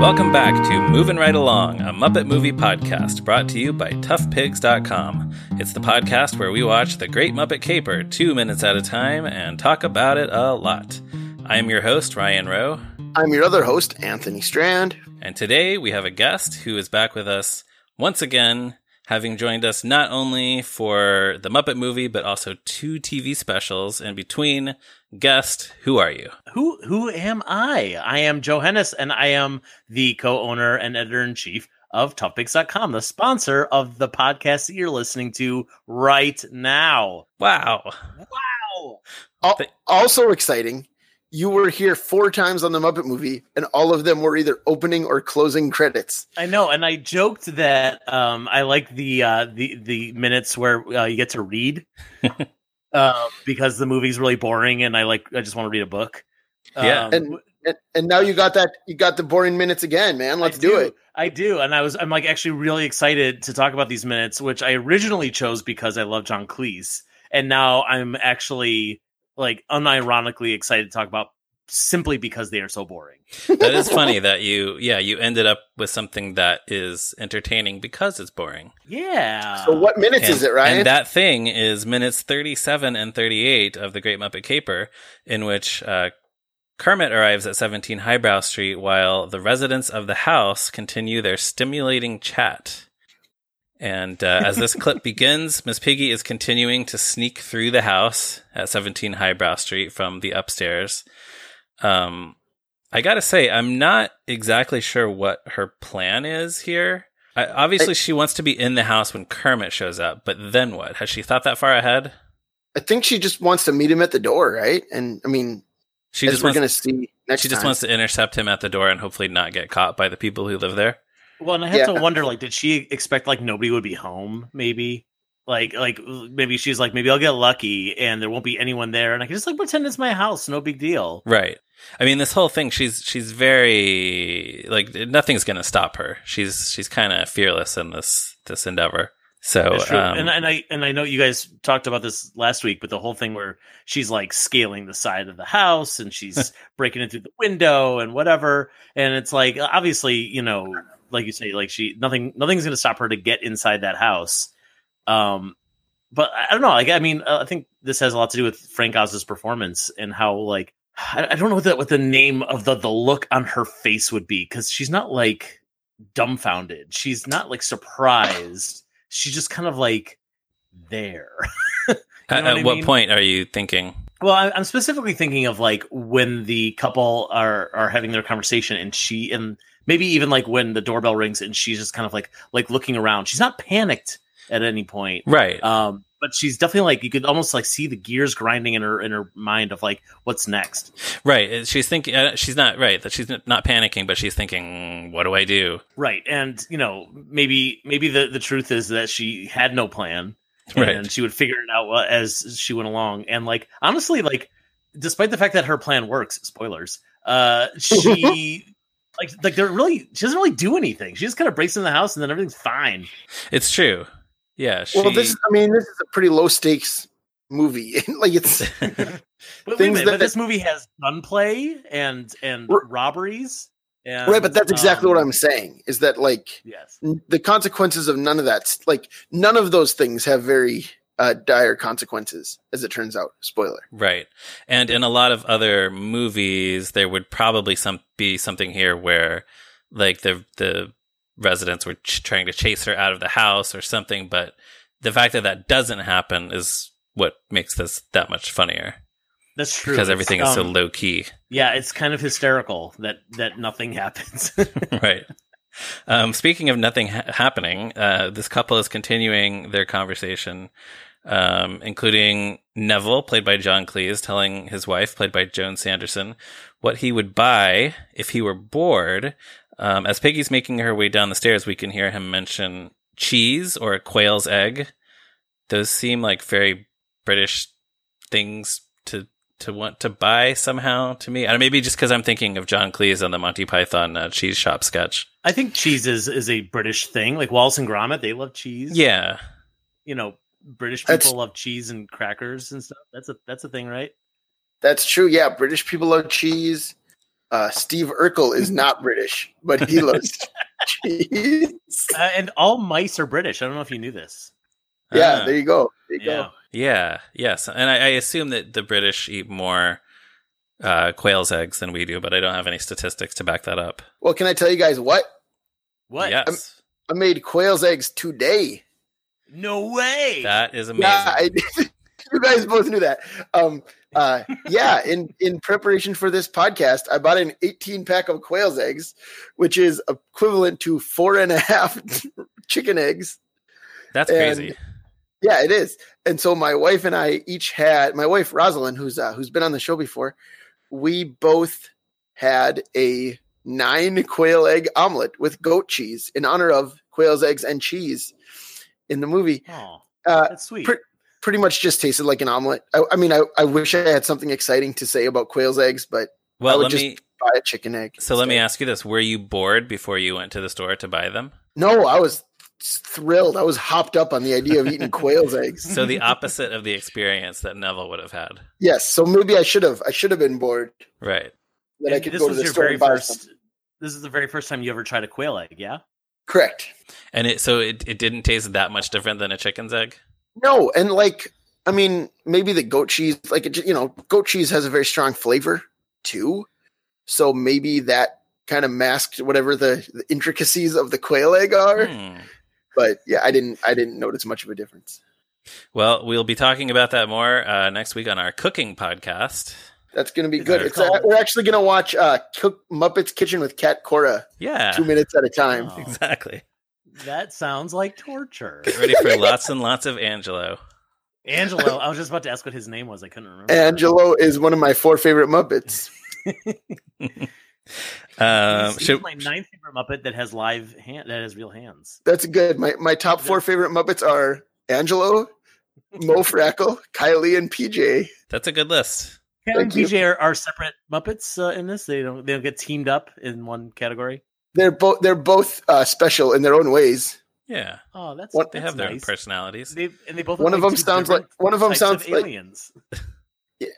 Welcome back to Moving Right Along, a Muppet movie podcast brought to you by ToughPigs.com. It's the podcast where we watch The Great Muppet Caper two minutes at a time and talk about it a lot. I am your host, Ryan Rowe. I'm your other host, Anthony Strand. And today we have a guest who is back with us once again, having joined us not only for the Muppet movie, but also two TV specials. In between, guest, who are you? Who who am I? I am Joe Hennes, and I am the co-owner and editor in chief of ToughPigs.com, the sponsor of the podcast that you're listening to right now. Wow. Wow. Also exciting, you were here four times on the Muppet movie, and all of them were either opening or closing credits. I know, and I joked that um, I like the uh, the the minutes where uh, you get to read uh, because the movie's really boring, and I like I just want to read a book. Yeah. Um, And and, and now you got that you got the boring minutes again, man. Let's I do, it. I do, and I was I'm like actually really excited to talk about these minutes, which I originally chose because I love John Cleese, and now I'm actually like unironically excited to talk about simply because they are so boring. That is funny that you, yeah, you ended up with something that is entertaining because it's boring. Yeah. So what minutes and, is it, right? And that thing is minutes 37 and 38 of The Great Muppet Caper, in which uh, Kermit arrives at 17 Highbrow Street while the residents of the house continue their stimulating chat. And uh, as this clip begins, Miss Piggy is continuing to sneak through the house at 17 Highbrow Street from the upstairs. Um, I gotta say, I'm not exactly sure what her plan is here. I, obviously, I- she wants to be in the house when Kermit shows up, but then what? Has she thought that far ahead? I think she just wants to meet him at the door, right? And I mean, She just we're wants. to see next She just time. wants to intercept him at the door and hopefully not get caught by the people who live there. Well, and I have to wonder, like, did she expect like nobody would be home? Maybe. Like, like maybe she's like, maybe I'll get lucky and there won't be anyone there, and I can just like pretend it's my house, no big deal. Right. I mean, this whole thing, she's she's very like nothing's gonna stop her. She's she's kind of fearless in this this endeavor. So, um, and, and I and I know you guys talked about this last week, but the whole thing where she's like scaling the side of the house and she's breaking in through the window and whatever, and it's like obviously you know, like you say, like she nothing nothing's going to stop her to get inside that house. Um, but I don't know. Like I mean, uh, I think this has a lot to do with Frank Oz's performance and how like I, I don't know what the what the name of the the look on her face would be because she's not like dumbfounded. She's not like surprised. She's just kind of like there. at, know at what I what point are you thinking? Well, I- I'm specifically thinking of like when the couple are are having their conversation, and she and maybe even like when the doorbell rings, and she's just kind of like like looking around. She's not panicked at any point, Right. um, but she's definitely like you could almost like see the gears grinding in her in her mind of like what's next. Right. She's thinking. Uh, she's not right. That she's not panicking, but she's thinking, "What do I do?" Right, and you know maybe maybe the the truth is that she had no plan, Right. and Right. she would figure it out uh, as she went along. And like honestly, like despite the fact that her plan works, spoilers, uh, she like like they're really she doesn't really do anything. She just kind of breaks in the house and then everything's fine. It's true. Yeah. She, well, this is, I mean, this is a pretty low stakes movie. like it's But, Things minute, that- but this movie has gunplay and and R- robberies. And, right, but that's exactly um, what I'm saying. Is that like Yes. n- the consequences of none of that? Like none of those things have very uh, dire consequences, as it turns out. Spoiler. Right. And in a lot of other movies, there would probably some be something here where, like the the residents were ch- trying to chase her out of the house or something. But the fact that that doesn't happen is what makes this that much funnier That's true. because It's, everything is so um, low key. Yeah, it's kind of hysterical that that nothing happens. right. Um, speaking of nothing ha- happening, uh, this couple is continuing their conversation, um, including Neville, played by John Cleese, telling his wife, played by Joan Sanderson, what he would buy if he were bored. Um, as Piggy's making her way down the stairs, we can hear him mention cheese or a quail's egg. Those seem like very British things to to want to buy somehow to me. And maybe just because I'm thinking of John Cleese on the Monty Python uh, cheese shop sketch. I think cheese is is a British thing. Like Wallace and Gromit, they love cheese. Yeah, you know, British people That's- love cheese and crackers and stuff. That's a that's a thing, right? That's true. Yeah, British people love cheese. uh, Steve Urkel is not British, but he loves cheese. Uh, and all mice are British. I don't know if you knew this. Yeah, Ah. there you go. There you Yeah. go. Yeah, yes, and I, I assume that the British eat more uh, quail's eggs than we do, but I don't have any statistics to back that up. Well, can I tell you guys what? What? Yes, I made quail's eggs today. No way. that is amazing. Yeah, I, you guys both knew that. Um, uh, yeah, in in preparation for this podcast, I bought an 18 pack of quail's eggs, which is equivalent to four and a half chicken eggs. That's and- crazy. Yeah, it is. And so my wife and I each had my wife Rosalind, who's uh, who's been on the show before. We both had a nine quail egg omelet with goat cheese in honor of quail's eggs and cheese in the movie. oh, Uh, that's sweet. pre- pretty much just tasted like an omelet. I, I mean, I, I wish I had something exciting to say about quail's eggs, but Well, would let just me. buy a chicken egg. So let me ask you this: Were you bored before you went to the store to buy them? No, I was thrilled. I was hopped up on the idea of eating quail's eggs. So the opposite of the experience that Neville would have had, Yes, so maybe I should have. I should have been bored right? that I could go to the store and buy first. something. This is the very first time you ever tried a quail egg, yeah? Correct. And it so it, it didn't taste that much different than a chicken's egg. No, and like I mean, maybe the goat cheese, like it, you know, goat cheese has a very strong flavor too. So maybe that kind of masked whatever the, the intricacies of the quail egg are. Hmm. But yeah, I didn't I didn't notice much of a difference. Well, we'll be talking about that more uh, next week on our cooking podcast. That's gonna be It's good. called- It's uh, we're actually gonna watch uh Cook Muppets Kitchen with Cat Cora Yeah, two minutes at a time. Oh, exactly. that sounds like torture. Get ready for lots and lots of Angelo. Angelo, I was just about to ask what his name was. I couldn't remember. Angelo is one of my four favorite Muppets. Um, He's- he's should, my ninth favorite Muppet that has live hand that has real hands. That's good. My my top four favorite Muppets are Angelo, Mo Frackle, Kylie, and PJ. that's a good list. Cat and Thank. PJ are, are separate Muppets uh, in this. They don't they don't get teamed up in one category. They're both they're both uh, special in their own ways. Yeah, Oh, that's What- they that's have their own personalities. They, and they both One of like, them sounds like- one of them types sounds like- aliens.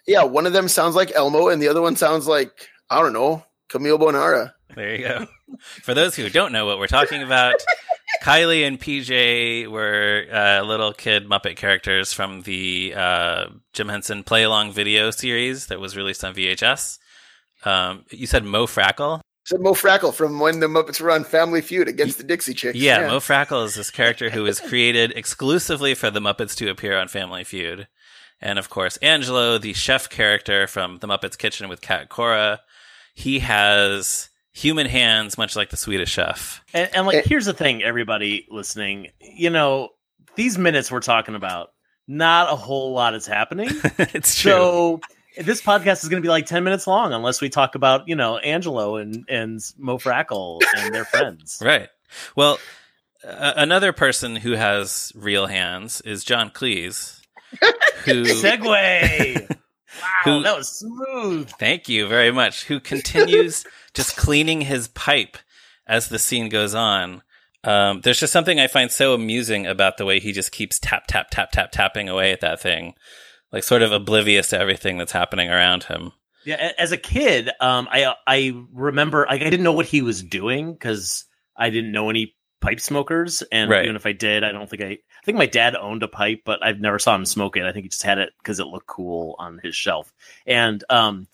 Yeah, one of them sounds like Elmo, and the other one sounds like I don't know Camille Bonora. There you go. For those who don't know what we're talking about, Kylie and PJ were uh, little kid Muppet characters from the uh, Jim Henson Play Along video series that was released on VHS. Um, you said Mo Frackle? Said Mo Frackle from when the Muppets were on Family Feud against the Dixie Chicks. Yeah, Mo Frackle is this character who was created exclusively for the Muppets to appear on Family Feud. And of course, Angelo, the chef character from The Muppets Kitchen with Cat Cora, he has human hands, much like the Swedish chef. And, and like, Eh. here's the thing, everybody listening. You know, these minutes we're talking about, not a whole lot is happening. it's true. so this podcast is going to be like 10 minutes long unless we talk about, you know, Angelo and, and Mo Frackle and their friends. Right. Well, uh, another person who has real hands is John Cleese, who segue. Wow, Who- that was smooth. thank you very much, who continues just cleaning his pipe as the scene goes on. Um, there's just something I find so amusing about the way he just keeps tap tap tap tap tapping away at that thing, like sort of oblivious to everything that's happening around him. Yeah, as a kid, um, I I remember like I didn't know what he was doing because I didn't know any pipe smokers, and Right. even if I did, I don't think I. I think my dad owned a pipe, but I've never saw him smoke it. I think he just had it because it looked cool on his shelf. And um,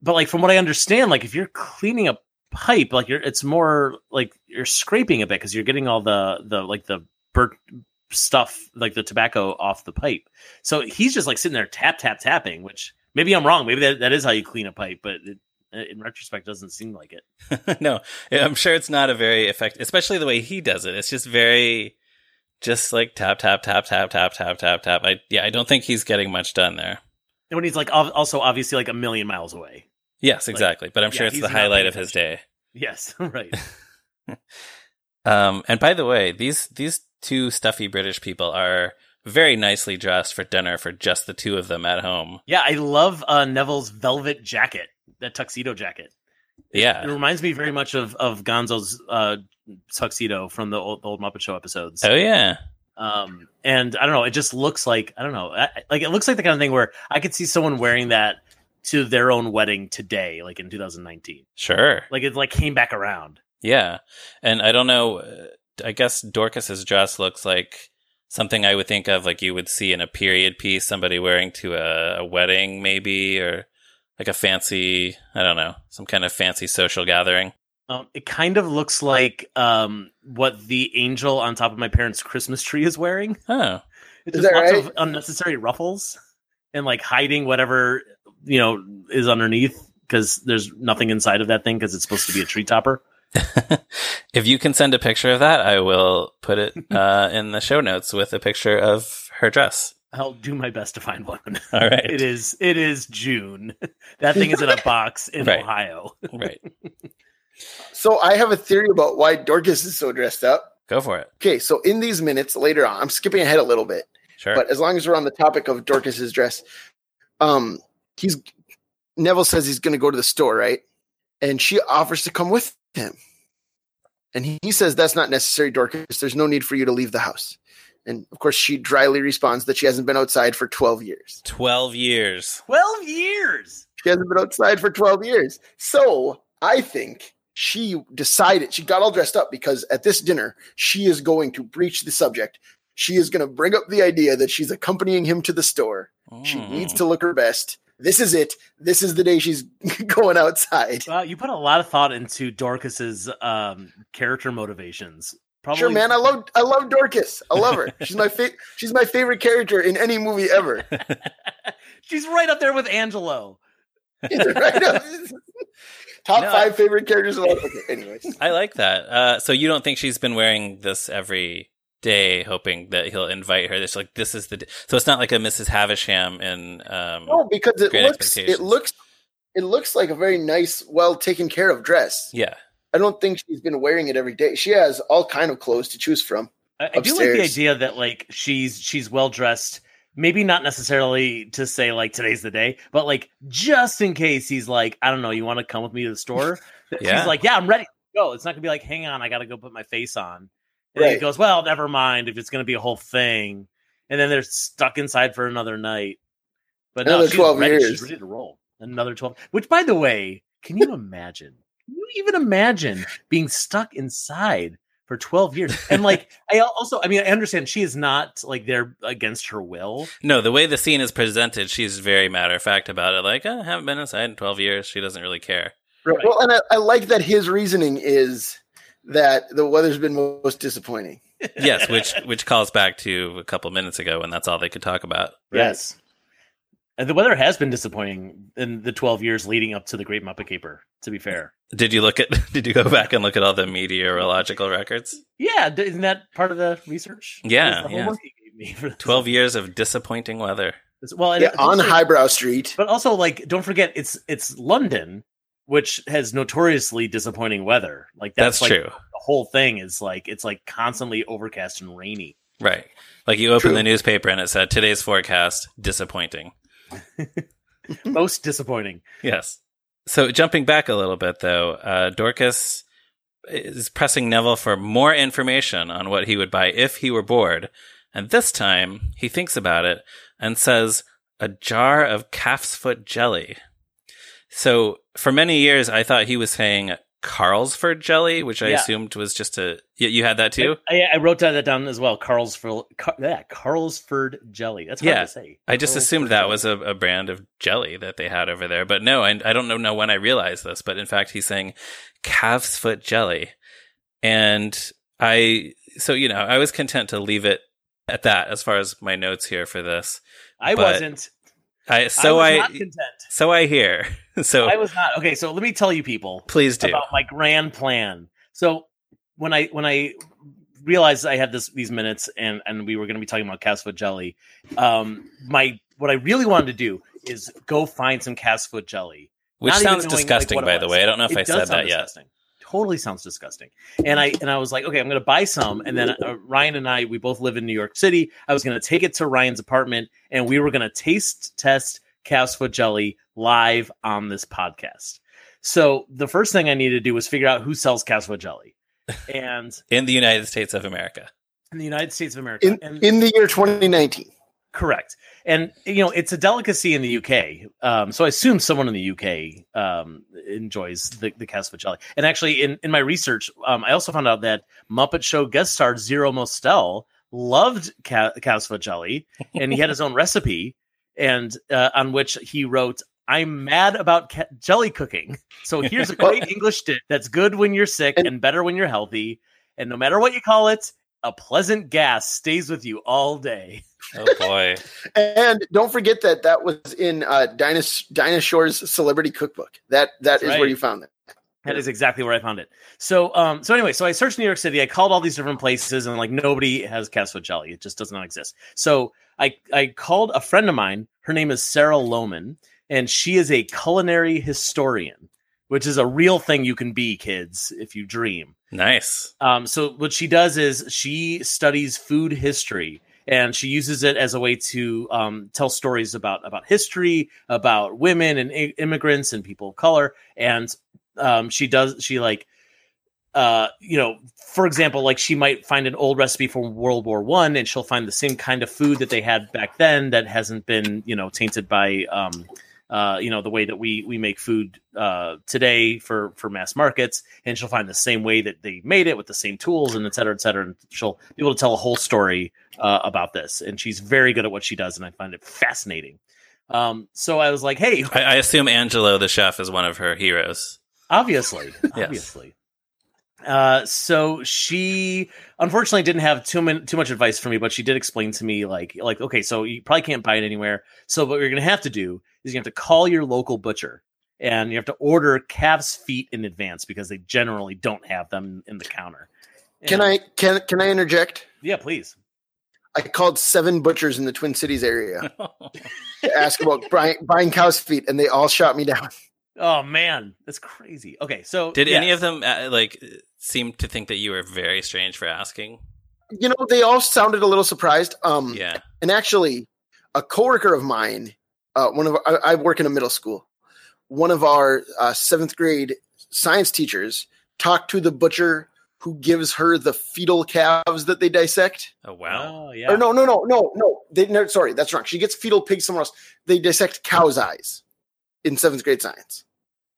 but like from what I understand, like if you're cleaning a pipe, like you're it's more like you're scraping a bit because you're getting all the the like the burnt stuff like the tobacco off the pipe. So he's just like sitting there tap tap tapping, which maybe I'm wrong. Maybe that, that is how you clean a pipe, but it, in retrospect doesn't seem like it. no, I'm sure it's not a very effective, especially the way he does it. It's just very, just like tap tap tap tap tap tap tap tap. I yeah, I don't think he's getting much done there. And when he's like al- also obviously like a million miles away. Yes, exactly. but I'm yeah, sure it's the highlight of his day. Yes, right. Um, and by the way, these these two stuffy British people are very nicely dressed for dinner for just the two of them at home. Yeah, I love uh, Neville's velvet jacket, that tuxedo jacket. Yeah, it reminds me very much of of Gonzo's uh, tuxedo from the old, the old Muppet Show episodes. oh yeah, Um, and I don't know, it just looks like I don't know, I, like it looks like the kind of thing where I could see someone wearing that to their own wedding today, like in 2019. Sure. Like it like came back around. Yeah. And I don't know. uh, I guess Dorcas's dress looks like something I would think of like you would see in a period piece, somebody wearing to a, a wedding, maybe, or like a fancy, I don't know, some kind of fancy social gathering. Um, it kind of looks like um, what the angel on top of my parents' Christmas tree is wearing. Oh, It's Is just that lots right? of unnecessary ruffles and like hiding whatever you know is underneath because there's nothing inside of that thing because it's supposed to be a tree topper. if you can send a picture of that, I will put it uh, in the show notes with a picture of her dress. I'll do my best to find one. All right. It is it is June. That thing is in a box in Right. Ohio. Right. So I have a theory about why Dorcas is so dressed up. Go for it. Okay, so in these minutes later on, I'm skipping ahead a little bit, Sure. but as long as we're on the topic of Dorcas's dress, um, he's Neville says he's going to go to the store, right? And she offers to come with him, and he, he says that's not necessary, Dorcas. There's no need for you to leave the house. And of course, she dryly responds that she hasn't been outside for 12 years. 12 years. Twelve years. She hasn't been outside for 12 years. So I think she decided, she got all dressed up because at this dinner, she is going to breach the subject. She is going to bring up the idea that she's accompanying him to the store. She Mm. needs to look her best. This is it. This is the day she's going outside. Well, you put a lot of thought into Dorcas's um, character motivations. Probably, Sure, man. I love I love Dorcas. I love her. She's my fa- she's my favorite character in any movie ever. She's right up there with Angelo. Right up. Top No, five favorite characters of all. Okay, anyways. I like that. Uh, so you don't think she's been wearing this every day, hoping that he'll invite her? It's like this is the. d- So it's not like a Mrs. Havisham in. Um, No, because it looks it looks it looks like a very nice, well taken care of dress. Yeah. I don't think she's been wearing it every day. She has all kind of clothes to choose from. I, I do like the idea that like she's she's well dressed. Maybe not necessarily to say like today's the day, but like just in case he's like, I don't know, you want to come with me to the store? Yeah. She's like, yeah, I'm ready go. It's not gonna be like, hang on, I got to go put my face on. And then he goes, well, never mind if it's gonna be a whole thing. And then they're stuck inside for another night. But no, Another she's 12 ready. years. She's ready to roll. Another twelve. Which, by the way, can you imagine? Can you even imagine being stuck inside for 12 years? And like, I also, I mean, I understand she is not like there against her will. No, the way the scene is presented, she's very matter of fact about it. Like, "Oh, I haven't been inside in 12 years. She doesn't really care. Right. Well, and I, I like that his reasoning is that the weather's been most disappointing. Yes, which which calls back to a couple minutes ago when that's all they could talk about. Yes. And the weather has been disappointing in the 12 years leading up to the Great Muppet Caper, to be fair. Did you look at? Did you go back and look at all the meteorological records? Yeah, isn't that part of the research? Yeah, the yeah. homework he gave me for 12 years of disappointing weather. Well, Yeah, it's on Highbrow Street. But also, like, don't forget, it's it's London, which has notoriously disappointing weather. Like That's, that's, like, true. The whole thing is like it's like constantly overcast and rainy. Right. Like you open True. the newspaper and it said today's forecast disappointing. Most disappointing. Yes. So jumping back a little bit though, uh, Dorcas is pressing Neville for more information on what he would buy if he were bored. And this time he thinks about it and says a jar of calf's foot jelly. So for many years I thought he was saying Carlsford jelly, which I Yeah. assumed was just a, you, you had that too? I, I wrote that down as well. Carlsford, Car, yeah, Carlsford jelly. That's hard Yeah. to say. I just Carlsford assumed that was a, a brand of jelly that they had over there. But no, I, I don't know, know when I realized this, but in fact, he's saying calf's foot jelly. And I, so, you know, I was content to leave it at that as far as my notes here for this. I but- wasn't. I, so I I, not content. so I hear. So I was not. Okay, so let me tell you, people, please do. about my grand plan. So when I when I realized I had this these minutes and and we were going to be talking about calf's foot jelly, um, my what I really wanted to do is go find some calf's foot jelly. Which not sounds knowing, disgusting, it by the way. I don't know if It I said that yet. Disgusting. Totally sounds disgusting. And I and I was like, okay, I'm going to buy some. And then uh, Ryan and I, we both live in New York City. I was going to take it to Ryan's apartment, and we were going to taste test calf's foot jelly live on this podcast. So the first thing I needed to do was figure out who sells calf's foot jelly. And In the United States of America. in the United States of America, In and in the year 2019. Correct. And you know, it's a delicacy in the UK. Um, so I assume someone in the UK um, enjoys the, the calf's foot jelly. And actually, in, in my research, um, I also found out that Muppet Show guest star Zero Mostel loved ca- and he had his own recipe, and uh, on which he wrote. I'm mad about ca- jelly cooking. So here's a great English dish that's good when you're sick and better when you're healthy. And no matter what you call it, a pleasant gas stays with you all day. Oh boy. And don't forget that that was in uh, Dinos- Dinosaur's Celebrity Cookbook. That that That's is right. where you found it. That is exactly where I found it. So, um, so anyway, so I searched New York City. I called all these different places, and like nobody has calf's foot jelly. It just does not exist. So I I called a friend of mine. Her name is Sarah Lohman, and she is a culinary historian, which is a real thing you can be, kids, if you dream. Nice. Um, so what she does is she studies food history and she uses it as a way to um, tell stories about about history, about women and I- immigrants and people of color. And um, she does she like uh, you know, for example, like she might find an old recipe from World War One, and she'll find the same kind of food that they had back then that hasn't been, you know, tainted by, um, uh, you know, the way that we we make food uh, today for for mass markets. And she'll find the same way that they made it with the same tools, and et cetera, et cetera. And she'll be able to tell a whole story uh, about this. And she's very good at what she does, and I find it fascinating. Um, so I was like, hey, I, I assume Angelo the chef is one of her heroes. Obviously, obviously. Uh, so she unfortunately didn't have too many, too much advice for me, but she did explain to me like like okay, so you probably can't buy it anywhere. So what you're gonna have to do is you have to call your local butcher and you have to order calves' feet in advance because they generally don't have them in the counter. Can I can can I interject? Yeah, please. I called seven butchers in the Twin Cities area to ask about buying, buying cow's feet, and they all shot me down. Oh man, that's crazy. Okay, so Did any of them uh, like seem to think that you were very strange for asking? You know, they all sounded a little surprised. Um, Yeah. And actually, a coworker of mine, uh, one of I, I work in a middle school. One of our uh, seventh grade science teachers talked to the butcher who gives her the fetal calves that they dissect. Oh wow. Oh yeah. Or no, no, no, no, no. They no, sorry, that's wrong. She gets fetal pigs somewhere else. They dissect cow's eyes in seventh grade science.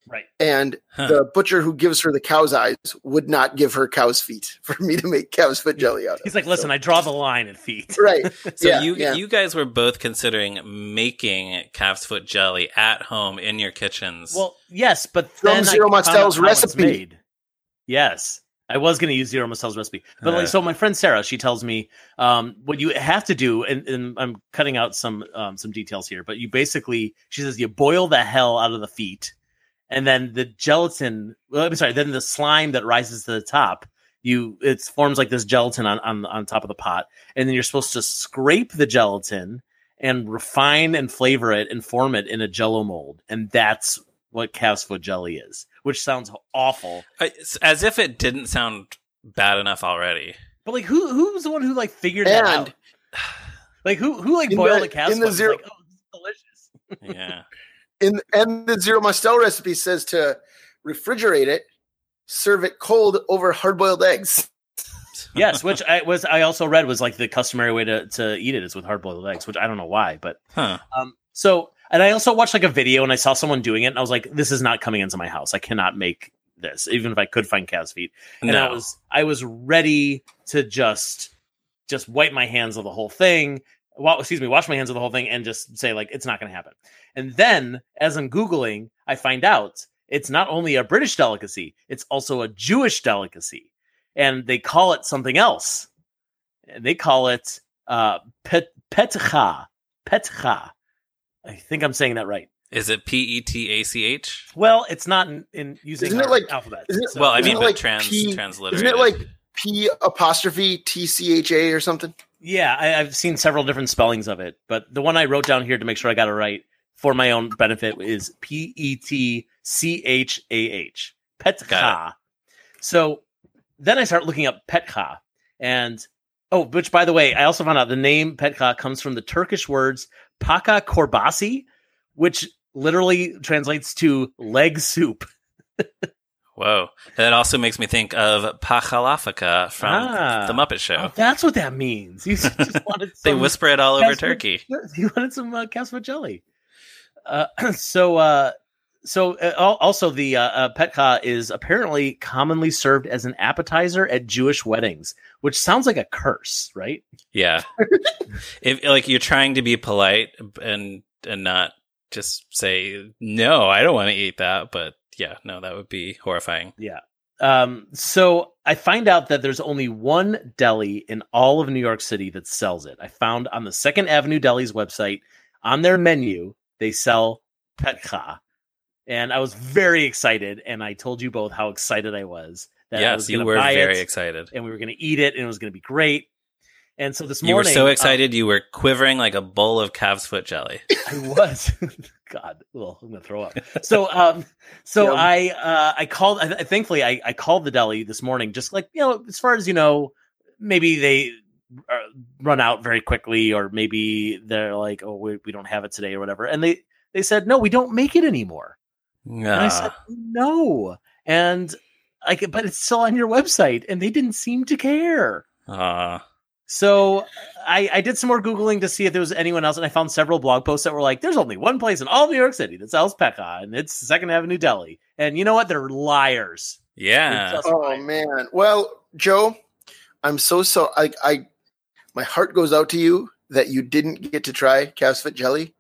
Right. And Huh. the butcher who gives her the cow's eyes would not give her cow's feet for me to make cow's foot jelly out of. He's like, listen, I draw the line at feet. right. So yeah, you yeah. you guys were both considering making calf's foot jelly at home in your kitchens. Well, yes, but From then Zero I Mostel's recipe. made. Yes, I was going to use Zero Mostel's recipe, but Uh. like, so my friend Sarah, she tells me um, what you have to do, and, and I'm cutting out some um, some details here, but you basically, she says, you boil the hell out of the feet, and then the gelatin. Well, I'm sorry, then the slime that rises to the top. You it forms like this gelatin on, on on top of the pot, and then you're supposed to scrape the gelatin and refine and flavor it and form it in a jello mold. And that's what calf's foot jelly is, which sounds awful. It's as if it didn't sound bad enough already. But like who who's the one who like figured that out? Like who who like boiled the- a calf's in the foot zero- like, oh, this delicious. Yeah. In and the zero Mostel recipe says to refrigerate it, serve it cold over hard boiled eggs. yes, which I was I also read was like the customary way to, to eat it is with hard boiled eggs, which I don't know why, but Huh. Um, so, and I also watched like a video and I saw someone doing it, and I was like, "This is not coming into my house. I cannot make this, even if I could find calf's feet." And I was, I was ready to just, just wipe my hands of the whole thing. Wa- excuse me, wash my hands of the whole thing, and just say like, "It's not going to happen." And then, as I'm googling, I find out it's not only a British delicacy; it's also a Jewish delicacy, and they call it something else. And they call it uh, pet petcha petcha. I think I'm saying that right. Is it P E T A C H? Well, it's not in, in using Isn't it like- alphabet. isn't it- so- Well, I mean, like trans P- transliterated. Isn't it like P apostrophe T C H A or something? Yeah, I, I've seen several different spellings of it, but the one I wrote down here to make sure I got it right for my own benefit is P E T C H A H. Petcha. So then I start looking up Petcha, and oh, which by the way, I also found out the name Petcha comes from the Turkish words Paka Korbasi, which literally translates to leg soup. Whoa. That also makes me think of Pachalafaka from Ah. The Muppet Show. Oh, that's what that means. You just wanted they whisper it all over turkey. You wanted some uh, jelly. Uh, so, uh, so uh, also the uh, uh, petka is apparently commonly served as an appetizer at Jewish weddings, which sounds like a curse, right? Yeah. if like you're trying to be polite and and not just say no, I don't want to eat that, but yeah, no, that would be horrifying. Yeah. Um, so I find out that there's only one deli in all of New York City that sells it. I found on the Second Avenue Deli's website on their menu they sell petka, and I was very excited. And I told you both how excited I was that I yes, was you were very it, excited. and we were going to eat it, and it was going to be great. And so this morning, You were so um, excited you were quivering like a bowl of calf's foot jelly. I was. God, well, I'm gonna throw up. So, um, so Yum. I, uh, I called. I, I- thankfully, I, I called the deli this morning, just like you know, as far as you know, maybe they uh, run out very quickly, or maybe they're like, oh, we, we don't have it today, or whatever. And they they said, no, we don't make it anymore. And I said, no, and I, could- but it's still on your website, and they didn't seem to care. ah. So I, I did some more googling to see if there was anyone else, and I found several blog posts that were like, "There's only one place in all of New York City that sells Pekka, and it's Second Avenue Deli." And you know what? They're liars. yeah. Just- Oh Right. man. Well, Joe, I'm so so I I my heart goes out to you that you didn't get to try calf's foot jelly.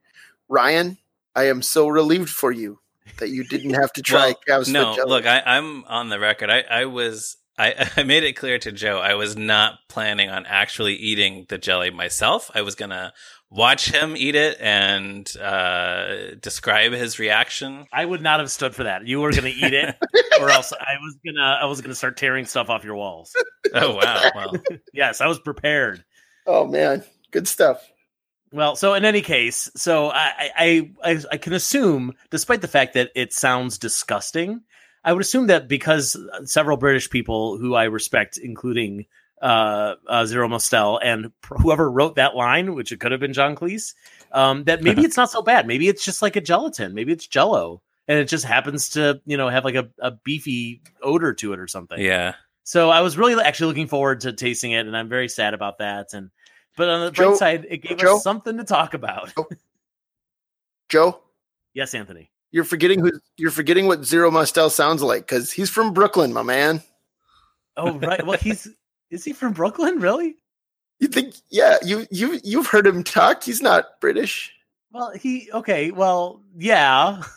Ryan, I am so relieved for you that you didn't have to try Well, calf's no, foot jelly. look, I, I'm on the record. I, I was I, I made it clear to Joe I was not planning on actually eating the jelly myself. I was gonna watch him eat it and uh, describe his reaction. I would not have stood for that. You were going to eat it, or else I was gonna I was gonna start tearing stuff off your walls. Oh wow! Well, Yes, I was prepared. oh man, good stuff. Well, so in any case, so I, I I I can assume, despite the fact that it sounds disgusting, I would assume that because several British people who I respect, including uh, uh, Zero Mostel and pr- whoever wrote that line, which it could have been John Cleese, um, that maybe it's not so bad. Maybe it's just like a gelatin. Maybe it's Jello, and it just happens to you know have like a, a beefy odor to it or something. yeah. So I was really actually looking forward to tasting it, and I'm very sad about that. And but on the Joe- bright side, it gave Joe? us something to talk about. Joe, Yes, Anthony. You're forgetting who you're forgetting what Zero Mostel sounds like because he's from Brooklyn, my man. Oh right. Well, he's is he from Brooklyn? Really? You think yeah, you you you've heard him talk. He's not British. Well, he okay. Well, yeah.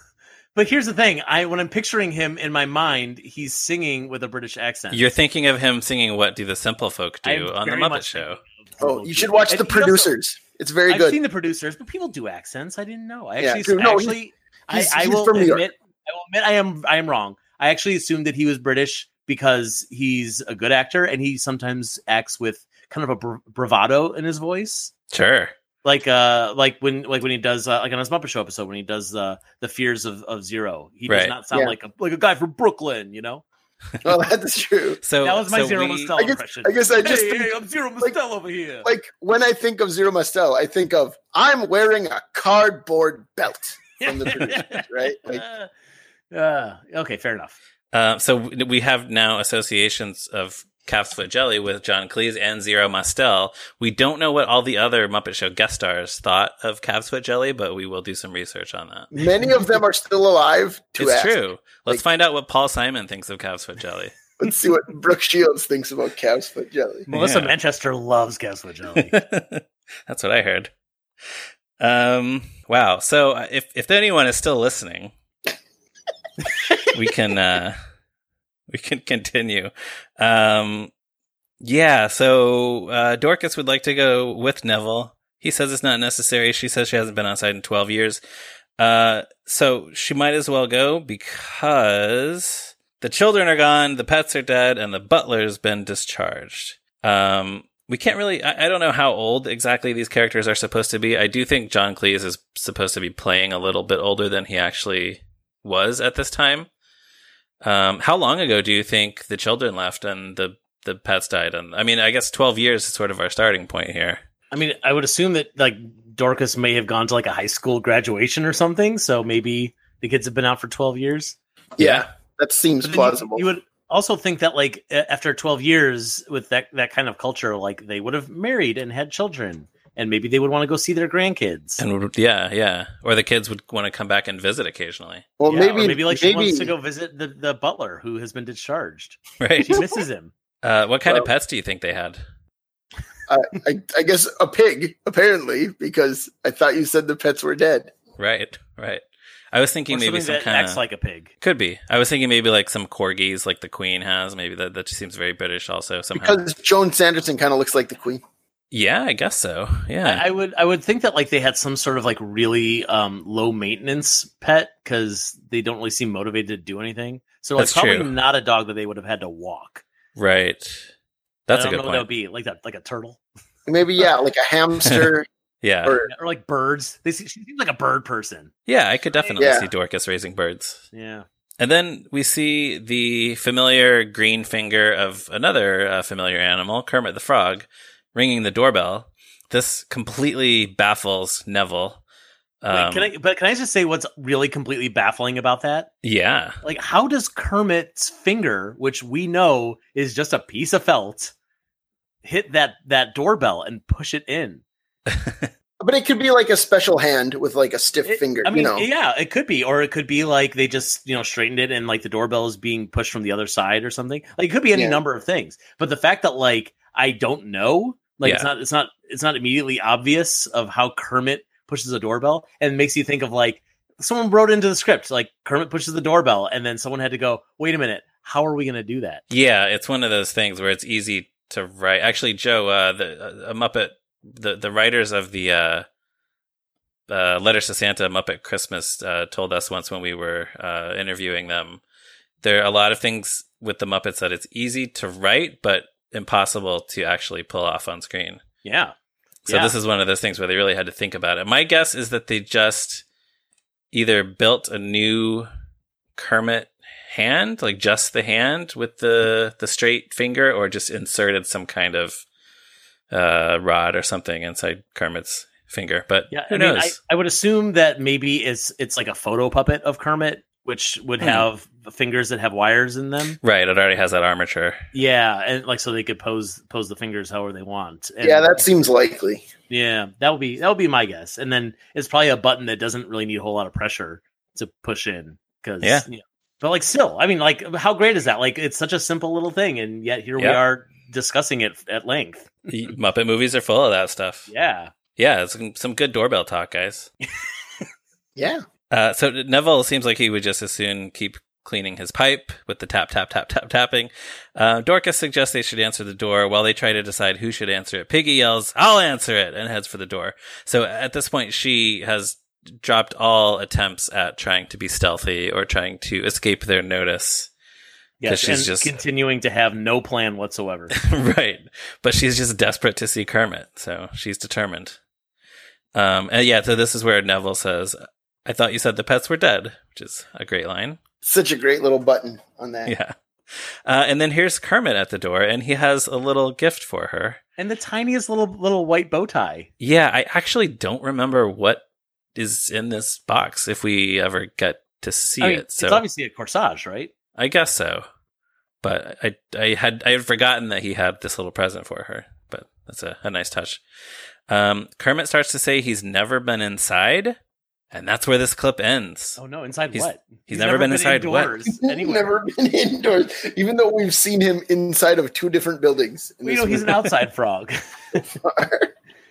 But here's the thing: I when I'm picturing him in my mind, he's singing with a British accent. You're thinking of him singing "What Do the Simple Folk Do" I'm on the Muppet Show. Oh, you should watch And the he also- producers. it's very good. I've seen the producers, but people do accents. I didn't know. I Yeah, actually, dude, no, actually, he's- I, I he's will from New York. admit, I will admit, I am, I am wrong. I actually assumed that he was British because he's a good actor and he sometimes acts with kind of a bra- bravado in his voice, Sure. like uh, like when like when he does uh, like on his Muppet Show episode when he does uh, the fears of, of Zero. He does not sound Yeah. like a like a guy from Brooklyn, you know. well, that's true. So That was my so Zero we- Mostel I guess- impression. I guess I just hey, think- hey, I'm Zero like- over here. Like when I think of Zero Mostel, I think of I'm wearing a cardboard belt from the producers, right? Like uh, okay, fair enough. Uh, so we have now associations of calf's foot jelly with John Cleese and Zero Mostel. We don't know what all the other Muppet Show guest stars thought of calf's foot jelly, but we will do some research on that. many of them are still alive. To it's ask. true. Let's Like- find out what Paul Simon thinks of calf's foot jelly. Let's see what Brooke Shields thinks about calf's foot jelly. Melissa Yeah. Manchester loves Calf's Foot Jelly. That's what I heard. Um, wow. So uh, if if anyone is still listening, we can uh, we can continue. Um, yeah. So uh, Dorcas would like to go with Neville. He says it's not necessary. She says she hasn't been outside in twelve years. Uh, so she might as well go because the children are gone, the pets are dead, and the butler's been discharged. Um, we can't really. I, I don't know how old exactly these characters are supposed to be. I do think John Cleese is supposed to be playing a little bit older than he actually was at this time. Um, how long ago do you think the children left and the the pets died? And I mean, I guess twelve years is sort of our starting point here. I mean, I would assume that like Dorcas may have gone to like a high school graduation or something. So maybe the kids have been out for twelve years. Yeah, that seems But then you- plausible. You, would also think that like after 12 years with that that kind of culture, like they would have married and had children, and maybe they would want to go see their grandkids. And yeah, yeah. Or the kids would want to come back and visit occasionally, well, Yeah, maybe or maybe like she maybe wants to go visit the, the butler who has been discharged. right? She misses him. Uh, what kind of pets do you think they had? I, I guess a pig, apparently, because I thought you said the pets were dead. Right, right. I was thinking Or maybe some kind acts of like a pig. could be. I was thinking maybe like some corgis, like the Queen has. Maybe that that seems very British, also somehow. Because Joan Sanderson kind of looks like the queen. yeah, I guess so. Yeah, I, I would I would think that like they had some sort of like really um low maintenance pet because they don't really seem motivated to do anything. So like That's probably true. not a dog that they would have had to walk. right. That's I a don't good know what that point. would be like that like a turtle Maybe yeah, like a hamster. Yeah, or or like birds. They se- she seems like a bird person. yeah. I could definitely Yeah. see Dorcas raising birds. Yeah. And then we see the familiar green finger of another uh, familiar animal, Kermit the Frog, ringing the doorbell. This completely baffles Neville. Wait, Um, can I? But can I just say what's really completely baffling about that? yeah, Like, how does Kermit's finger, which we know is just a piece of felt, hit that that doorbell and push it in? But it could be like a special hand with like a stiff It- finger. I mean, you know, yeah, it could be, or it could be like they just you know straightened it and like the doorbell is being pushed from the other side or something. Like it could be any Yeah. number of things. But the fact that like I don't know, like it's not it's not it's not immediately obvious of how Kermit pushes a doorbell and makes you think of like someone wrote into the script like Kermit pushes the doorbell and then someone had to go, wait a minute, how are we going to do that? yeah. It's one of those things where it's easy to write. Actually, Joe, uh, the uh, Muppet, the the writers of the uh, uh, Letters to Santa Muppet Christmas uh, told us once when we were uh, interviewing them. There are a lot of things with the Muppets that it's easy to write, but impossible to actually pull off on screen. Yeah. So Yeah. this is one of those things where they really had to think about it. My guess is that they just either built a new Kermit hand, like just the hand with the the straight finger, or just inserted some kind of uh, rod or something inside Kermit's finger. But Yeah, who I mean, knows? I, I would assume that maybe it's it's like a photo puppet of Kermit, which would Hmm. have fingers that have wires in them. right, it already has that armature. Yeah, and like so they could pose pose the fingers however they want. And, yeah, that seems likely. yeah, that would be that would be my guess. And then it's probably a button that doesn't really need a whole lot of pressure to push in because Yeah. you know, but like still, I mean, like how great is that? Like it's such a simple little thing, and yet here we are discussing it at length. Muppet movies are full of that stuff. Yeah, Yeah, it's some, some good doorbell talk, guys. Yeah. Uh, so Neville seems like he would just as soon keep cleaning his pipe with the tap, tap, tap, tap, tapping. Uh, Dorcas suggests they should answer the door while they try to decide who should answer it. Piggy yells, I'll answer it, and heads for the door. So at this point, she has dropped all attempts at trying to be stealthy or trying to escape their notice. Yes, she's and just- continuing to have no plan whatsoever. right. But she's just desperate to see Kermit, so she's determined. Um, and yeah, so this is where Neville says, I thought you said the pets were dead, which is a great line. Such a great little button on that. Yeah. Uh, and then here's Kermit at the door, and he has a little gift for her. and the tiniest little little white bow tie. Yeah, I actually don't remember what is in this box if we ever get to see I mean, it. So it's obviously a corsage, right? I guess so. But I I had I had forgotten that he had this little present for her. But that's a, a nice touch. Um, Kermit starts to say he's never been inside, and that's where this clip ends. Oh no, inside He's- what? he's never been inside what? indoors anywhere. Never been indoors, even though we've seen him inside of two different buildings. in We this know he's an outside frog.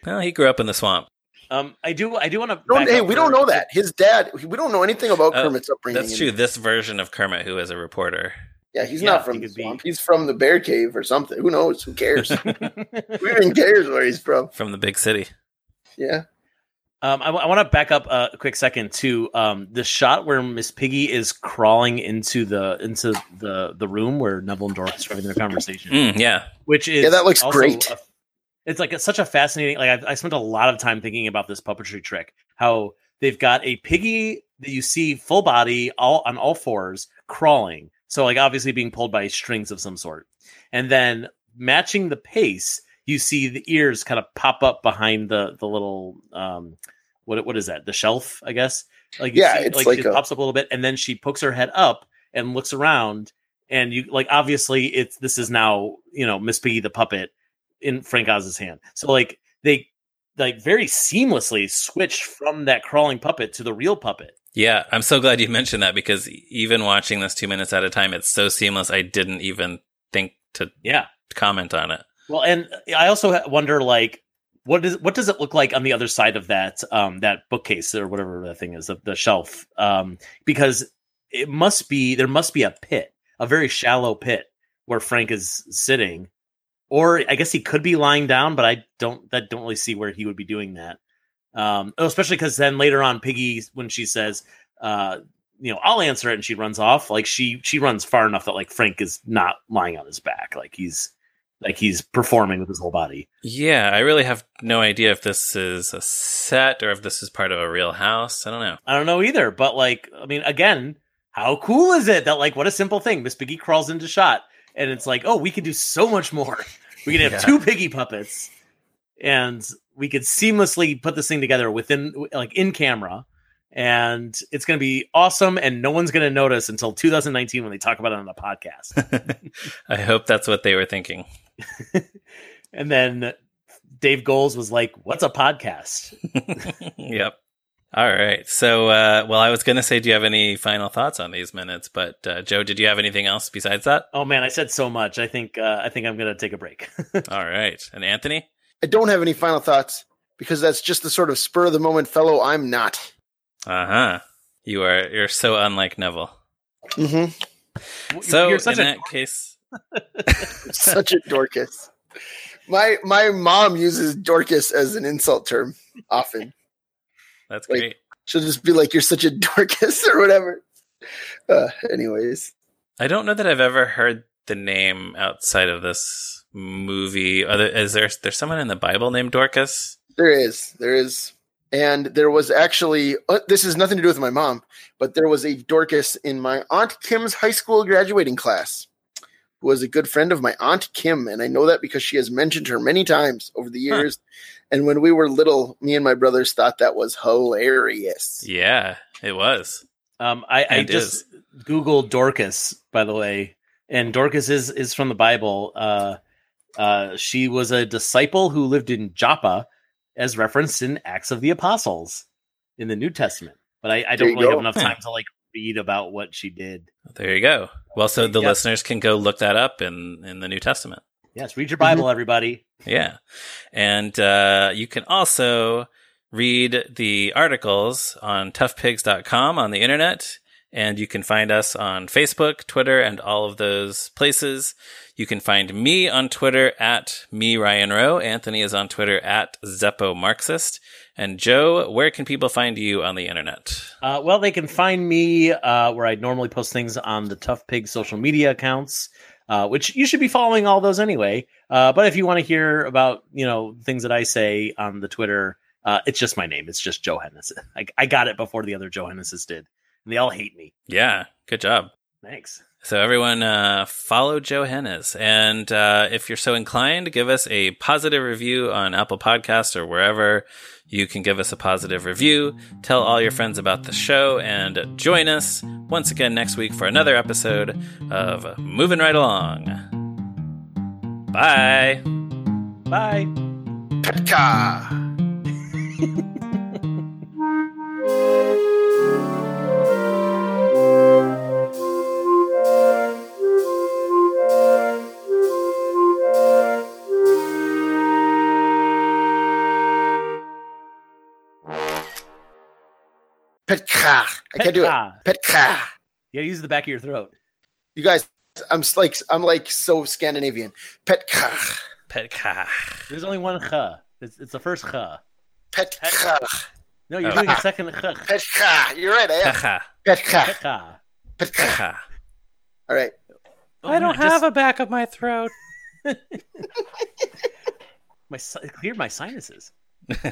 Well, he grew up in the swamp. Um, I do. I do want to. Hey, we don't know that his dad. We don't know anything about Oh, Kermit's upbringing. That's true. This version of Kermit, who is a reporter, Yeah, he's Yeah, not he from the could be- swamp. He's from the bear cave or something. Who knows? Who cares? Who even cares where he's from? from the big city. Yeah. Um, I, want to back up a quick second to um, the shot where Miss Piggy is crawling into the into the the room where Neville and Dorothy are having their conversation, Mm, yeah, which is Yeah, that looks great. a- it's like it's such a fascinating. Like I, I spent a lot of time thinking about this puppetry trick. How they've got a piggy that you see full body, all on all fours, crawling. So like obviously being pulled by strings of some sort, and then matching the pace, you see the ears kind of pop up behind the the little um what what is that the shelf I guess like you Yeah, see, it's like, like it a- pops up a little bit and then she pokes her head up and looks around, and you like obviously it's this is now you know Miss Piggy the puppet in Frank Oz's hand. So like they like very seamlessly switched from that crawling puppet to the real puppet. Yeah, I'm so glad you mentioned that because even watching this two minutes at a time, it's so seamless. I didn't even think to Yeah. comment on it. Well, and I also wonder like what does what does it look like on the other side of that um that bookcase or whatever that thing is the, the shelf um because it must be there must be a pit a very shallow pit where Frank is sitting or I guess he could be lying down but I don't that don't really see where he would be doing that um oh, especially because then later on Piggy when she says uh you know I'll answer it and she runs off like she she runs far enough that like Frank is not lying on his back like he's like he's performing with his whole body. Yeah, I really have no idea if this is a set or if this is part of a real house. I don't know. I don't know either, but like, I mean, again, how cool is it that like what a simple thing? Miss Piggy crawls into shot, and it's like, oh, we can do so much more. We can have Yeah. two piggy puppets, and we could seamlessly put this thing together within like in camera, and it's going to be awesome. And no one's going to notice until 2019 when they talk about it on the podcast. I hope that's what they were thinking. and then Dave Goelz was like, "What's a podcast?" yep. All right. So, uh, well, I was going to say, do you have any final thoughts on these minutes? But uh, Joe, did you have anything else besides that? Oh man, I said so much. I think uh, I think I'm going to take a break. All right. And Anthony? I don't have any final thoughts because that's just the sort of spur of the moment fellow I'm not. Uh huh. You are you're so unlike Neville. Mm-hmm. So You're in such a that case, Such a Dorcas. My my mom uses Dorcas as an insult term often. that's Like- great. She'll just be like, "You're such a Dorcas" or whatever. Uh, anyways, I don't know that I've ever heard the name outside of this movie. Are there, is there there's someone in the Bible named Dorcas? there is, there is, and there was actually. Uh, this has nothing to do with my mom, but there was a Dorcas in my aunt Kim's high school graduating class, who was a good friend of my aunt Kim, and I know that because she has mentioned her many times over the Huh. years. And when we were little, me and my brothers thought that was hilarious. Yeah, it was. Um, I, I It just googled Dorcas, by the way, and Dorcas is is from the Bible. Uh, uh, she was a disciple who lived in Joppa, as referenced in Acts of the Apostles in the New Testament. But I, I don't you really have enough time to like read about what she did. There you go. Well, so the Yeah. listeners can go look that up in in the New Testament. Yes, read your Bible, everybody. Yeah. And uh, you can also read the articles on toughpigs.com on the internet. And you can find us on Facebook, Twitter, and all of those places. You can find me on Twitter at me Ryan Roe. Anthony is on Twitter at Zeppo Marxist. And Joe, where can people find you on the internet? Uh, well, they can find me uh, where I normally post things on the Tough Pig social media accounts, uh, which you should be following all those anyway. Uh, but if you want to hear about you know things that I say on the Twitter, uh, it's just my name. It's just Joe Hennes. I, I got it before the other Joe Henneses did, and they all hate me. Yeah, good job. Thanks. So everyone, uh, follow Joe Hennes, and uh, if you're so inclined, give us a positive review on Apple Podcasts or wherever you can give us a positive review. Tell all your friends about the show, and join us once again next week for another episode of Moving Right Along. Bye. Bye. Petka. Petka. I can't do it. Petka. Petka. Yeah, use the back of your throat. You guys, I'm like I'm like so Scandinavian. Petka. Petka. There's only one ch. It's, it's the first ch. Petka. No, you're Oh. doing a second ch. Petka. You're right. I am. Petka. Petka. Petka. Petka. Petka. All right. Oh, I don't Just- have a back of my throat. my si- cleared my sinuses.